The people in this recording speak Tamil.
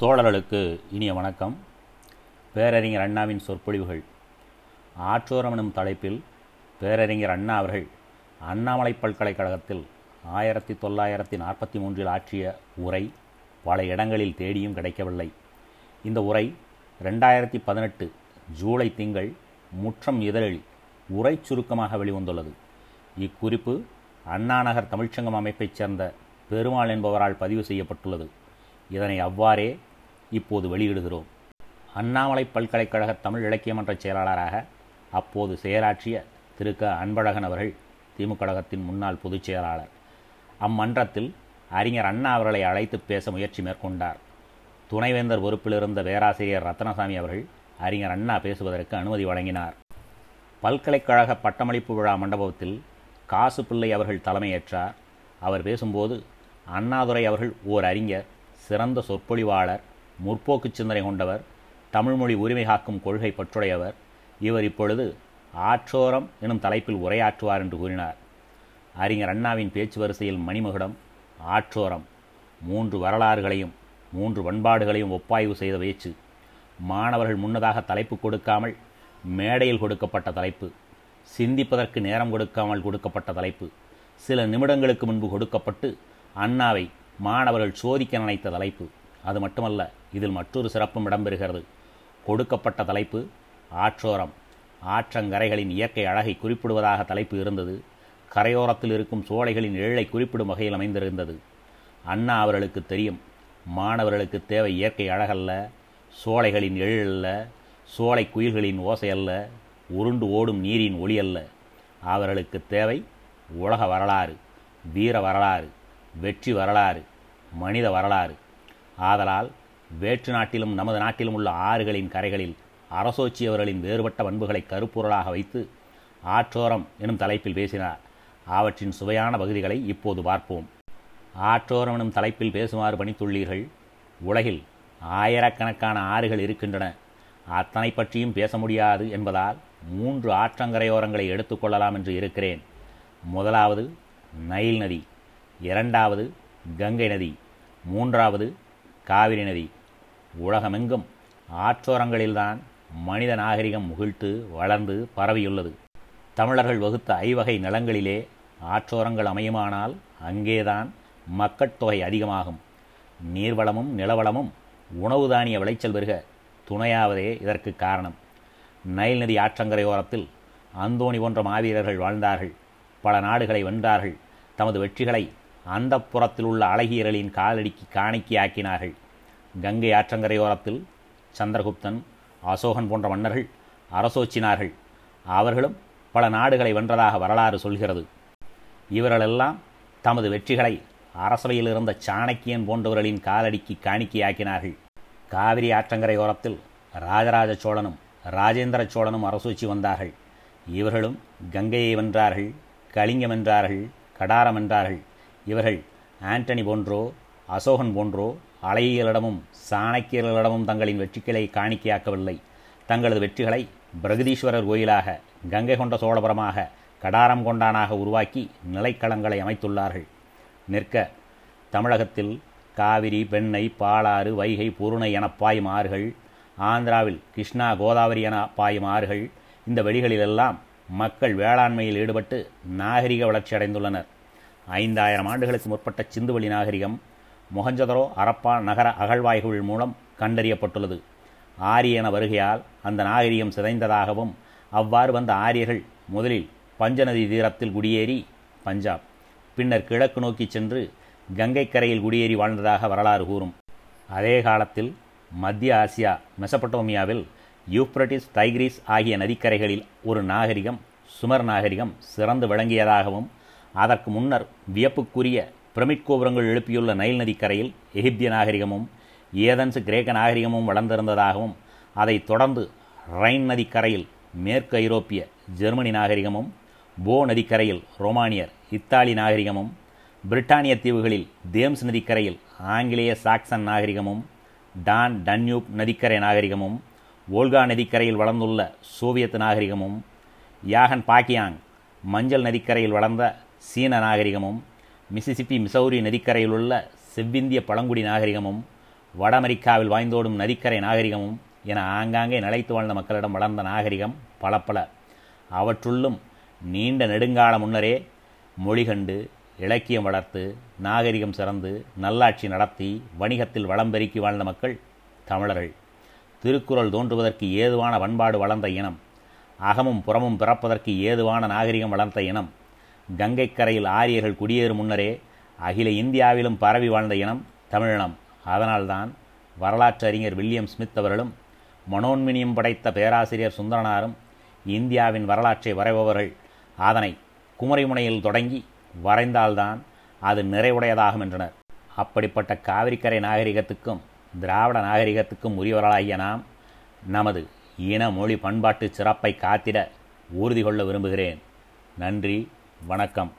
தோழர்களுக்கு இனிய வணக்கம். பேரறிஞர் அண்ணாவின் சொற்பொழிவுகள். ஆற்றோரம் எனும் தலைப்பில் பேரறிஞர் அண்ணா அவர்கள் அண்ணாமலை பல்கலைக்கழகத்தில் ஆயிரத்தி தொள்ளாயிரத்தி நாற்பத்தி மூன்றில் ஆற்றிய உரை பல இடங்களில் தேடியும் கிடைக்கவில்லை. இந்த உரை ரெண்டாயிரத்தி பதினெட்டு ஜூலை திங்கள் முற்றம் இதழில் உரை சுருக்கமாக வெளிவந்துள்ளது. இக்குறிப்பு அண்ணாநகர் தமிழ்ச்சங்கம் அமைப்பைச் சேர்ந்த பெருமாள் என்பவரால் பதிவு செய்யப்பட்டுள்ளது. இதனை அவ்வாறே இப்போது வெளியிடுகிறோம். அண்ணாமலை பல்கலைக்கழக தமிழ் இலக்கிய மன்ற செயலாளராக அப்போது செயலாற்றிய திரு. க. அன்பழகன் அவர்கள் திமுக கழகத்தின் முன்னாள் பொதுச் செயலாளர். அம்மன்றத்தில் அறிஞர் அண்ணா அவர்களை அழைத்து பேச முயற்சி மேற்கொண்டார். துணைவேந்தர் பொறுப்பில் இருந்த பேராசிரியர் ரத்னசாமி அவர்கள் அறிஞர் அண்ணா பேசுவதற்கு அனுமதி வழங்கினார். பல்கலைக்கழக பட்டமளிப்பு விழா மண்டபத்தில் காசு பிள்ளை அவர்கள் தலைமையேற்றார். அவர் பேசும்போது அண்ணாதுரை அவர்கள் ஓர் அறிஞர் சிறந்த சொற்பொழிவாளர் முற்போக்கு சிந்தனை கொண்டவர் தமிழ்மொழி உரிமை காக்கும் கொள்கை பற்றுடையவர். இவர் இப்பொழுது ஆற்றோரம் எனும் தலைப்பில் உரையாற்றுவார் என்று கூறினார். அறிஞர் அண்ணாவின் பேச்சு வரிசையில் மணிமகுடம் ஆற்றோரம் மூன்று வரலாறுகளையும் மூன்று பண்பாடுகளையும் ஒப்பாய்வு செய்த பேச்சு மாணவர்கள் முன்னதாக தலைப்பு கொடுக்காமல் மேடையில் கொடுக்கப்பட்ட தலைப்பு சிந்திப்பதற்கு நேரம் கொடுக்காமல் கொடுக்கப்பட்ட தலைப்பு சில நிமிடங்களுக்கு முன்பு கொடுக்கப்பட்டு அண்ணாவை மாணவர்கள் சோதிக்க நினைத்த தலைப்பு. அது மட்டுமல்ல இதில் மற்றொரு சிறப்பும் இடம்பெறுகிறது. கொடுக்கப்பட்ட தலைப்பு ஆற்றோரம். ஆற்றங்கரைகளின் இயற்கை அழகை குறிப்பிடுவதாக தலைப்பு இருந்தது. கரையோரத்தில் இருக்கும் சோலைகளின் எழை குறிப்பிடும் வகையில் அமைந்திருந்தது. அண்ணா அவர்களுக்கு தெரியும் மாணவர்களுக்கு தேவை இயற்கை அழகல்ல சோலைகளின் எழிலல்ல சோலை குயில்களின் ஓசை அல்ல உருண்டு ஓடும் நீரின் ஒளி அல்ல அவர்களுக்கு தேவை உலக வரலாறு வீர வரலாறு. வெற்றி வரலாறு மனித வரலாறு. ஆதலால் வேற்று நாட்டிலும் நமது நாட்டிலும் உள்ள ஆறுகளின் கரைகளில் அரசோச்சியவர்களின் வேறுபட்ட பண்புகளை கருப்பொருளாக வைத்து ஆற்றோரம் எனும் தலைப்பில் பேசினார். அவற்றின் சுவையான பகுதிகளை இப்போது பார்ப்போம். ஆற்றோரம் எனும் தலைப்பில் பேசுமாறு பணித்துள்ளீர்கள். உலகில் ஆயிரக்கணக்கான ஆறுகள் இருக்கின்றன. அத்தனை பற்றியும் பேச முடியாது என்பதால் மூன்று ஆற்றங்கரையோரங்களை எடுத்துக்கொள்ளலாம் என்று இருக்கிறேன். முதலாவது நைல் நதி. இரண்டாவது கங்கை நதி மூன்றாவது காவிரி நதி. உலகமெங்கும் ஆற்றோரங்களில்தான் மனித நாகரிகம் முகிழ்த்து வளர்ந்து பரவியுள்ளது. தமிழர்கள் வகுத்த ஐவகை நிலங்களிலே ஆற்றோரங்கள் அமையுமானால் அங்கேதான் மக்கட்தொகை அதிகமாகும். நீர்வளமும் நிலவளமும் உணவு தானிய விளைச்சல் பெருக துணையாவதே இதற்கு காரணம். நைல் நதி ஆற்றங்கரையோரத்தில் அந்தோணி போன்ற மாவீரர்கள் வாழ்ந்தார்கள். பல நாடுகளை வென்றார்கள். தமது வெற்றிகளை அந்த புறத்தில் உள்ள அழகியர்களின் காலடிக்கு காணிக்கையாக்கினார்கள். கங்கை ஆற்றங்கரையோரத்தில் சந்திரகுப்தன் அசோகன் போன்ற மன்னர்கள் அரசோச்சினார்கள். அவர்களும் பல நாடுகளை வென்றதாக வரலாறு சொல்கிறது. இவர்களெல்லாம் தமது வெற்றிகளை அரசவையில் இருந்த சாணக்கியன் போன்றவர்களின் காலடிக்கு காணிக்கையாக்கினார்கள். காவிரி ஆற்றங்கரையோரத்தில் ராஜராஜ சோழனும் ராஜேந்திர சோழனும் அரசூச்சி வந்தார்கள். இவர்களும் கங்கையை வென்றார்கள் கலிங்கம் என்றார்கள் கடாரம் என்றார்கள் இவர்கள் ஆண்டனி போன்றோ அசோகன் போன்றோ அலையியலிடமும் சாணக்கியர்களிடமும் தங்களின் வெற்றிகளை காணிக்கையாக்கவில்லை. தங்களது வெற்றிகளை பிரகதீஸ்வரர் கோயிலாக கங்கை கொண்ட சோழபுரமாக கடாரம் கொண்டானாக உருவாக்கி நிலைக்களங்களை அமைத்துள்ளார்கள். நிற்க தமிழகத்தில் காவிரி பெண்ணை பாலாறு வைகை பொருணை என பாயும் ஆறுகள் ஆந்திராவில் கிருஷ்ணா கோதாவரி என பாயும் ஆறுகள் இந்த வெளிகளிலெல்லாம் மக்கள் வேளாண்மையில் ஈடுபட்டு நாகரிக வளர்ச்சி அடைந்துள்ளனர் ஐந்தாயிரம் ஆண்டுகளுக்கு முற்பட்ட சிந்துவெளி நாகரிகம் மொஹஞ்சதரோ அரப்பா நகர அகழ்வாய்கள் மூலம் கண்டறியப்பட்டுள்ளது. ஆரியன வருகையால் அந்த நாகரிகம் சிதைந்ததாகவும் அவ்வாறு வந்த ஆரியர்கள் முதலில் பஞ்சநதி தீரத்தில் குடியேறி பஞ்சாப் பின்னர் கிழக்கு நோக்கி சென்று கங்கைக்கரையில் குடியேறி வாழ்ந்ததாக வரலாறு கூறும். அதே காலத்தில் மத்திய ஆசியா மெசபட்டோமியாவில் யூப்ரட்டிஸ் டைக்ரீஸ் ஆகிய நதிக்கரைகளில் ஒரு நாகரிகம் சுமர் நாகரிகம் சிறந்து விளங்கியதாகவும் அதற்கு முன்னர் வியப்புக்குரிய பிரமிட் கோபுரங்கள் எழுப்பியுள்ள நைல் நதிக்கரையில் எகிப்திய நாகரிகமும் ஏதன்ஸ் கிரேக்க நாகரிகமும் வளர்ந்திருந்ததாகவும் அதைத் தொடர்ந்து ரைன் நதிக்கரையில் மேற்கு ஐரோப்பிய ஜெர்மனி நாகரிகமும் போ நதிக்கரையில் ரோமானியர் இத்தாலி நாகரிகமும் பிரிட்டானிய தீவுகளில் தேம்ஸ் நதிக்கரையில் ஆங்கிலேய சாக்சன் நாகரிகமும் டான் டன்யூப் நதிக்கரை நாகரிகமும் ஓல்கா நதிக்கரையில் வளர்ந்துள்ள சோவியத் நாகரிகமும் யாகன் பாக்கியாங் மஞ்சள் நதிக்கரையில் வளர்ந்த சீன நாகரிகமும் மிசிசிப்பி மிசௌரி நதிக்கரையில் உள்ள செவ்விந்திய பழங்குடி நாகரிகமும் வட அமெரிக்காவில் வாய்ந்தோடும் நதிக்கரை நாகரிகமும் என ஆங்காங்கே நிலைத்து வாழ்ந்த மக்களிடம் வளர்ந்த நாகரிகம் பல பல அவற்றுள்ளும் நீண்ட நெடுங்கால முன்னரே மொழி கண்டு இலக்கியம் வளர்த்து நாகரிகம் சிறந்து நல்லாட்சி நடத்தி வணிகத்தில் வளம் பெருக்கி வாழ்ந்த மக்கள் தமிழர்கள். திருக்குறள் தோன்றுவதற்கு ஏதுவான பண்பாடு வளர்ந்த இனம் அகமும் புறமும் பிறப்பதற்கு ஏதுவான நாகரிகம் வளர்ந்த இனம் கங்கைக்கரையில் ஆரியர்கள் குடியேறும் முன்னரே அகில இந்தியாவிலும் பரவி வாழ்ந்த இனம் தமிழினம். அதனால்தான் வரலாற்று அறிஞர் வில்லியம் ஸ்மித் அவர்களும் மனோன்மினியம் படைத்த பேராசிரியர் சுந்தரனாரும் இந்தியாவின் வரலாற்றை வரைபவர்கள். அதனை குமரிமுனையில் தொடங்கி வரைந்தால்தான் அது நிறைவுடையதாகும் என்றனர். அப்படிப்பட்ட காவிரிக்கரை நாகரிகத்துக்கும் திராவிட நாகரிகத்துக்கும் உரியவர்களாகிய நாம் நமது இன மொழி பண்பாட்டு சிறப்பை காத்திட உறுதி கொள்ள விரும்புகிறேன். நன்றி. வணக்கம்.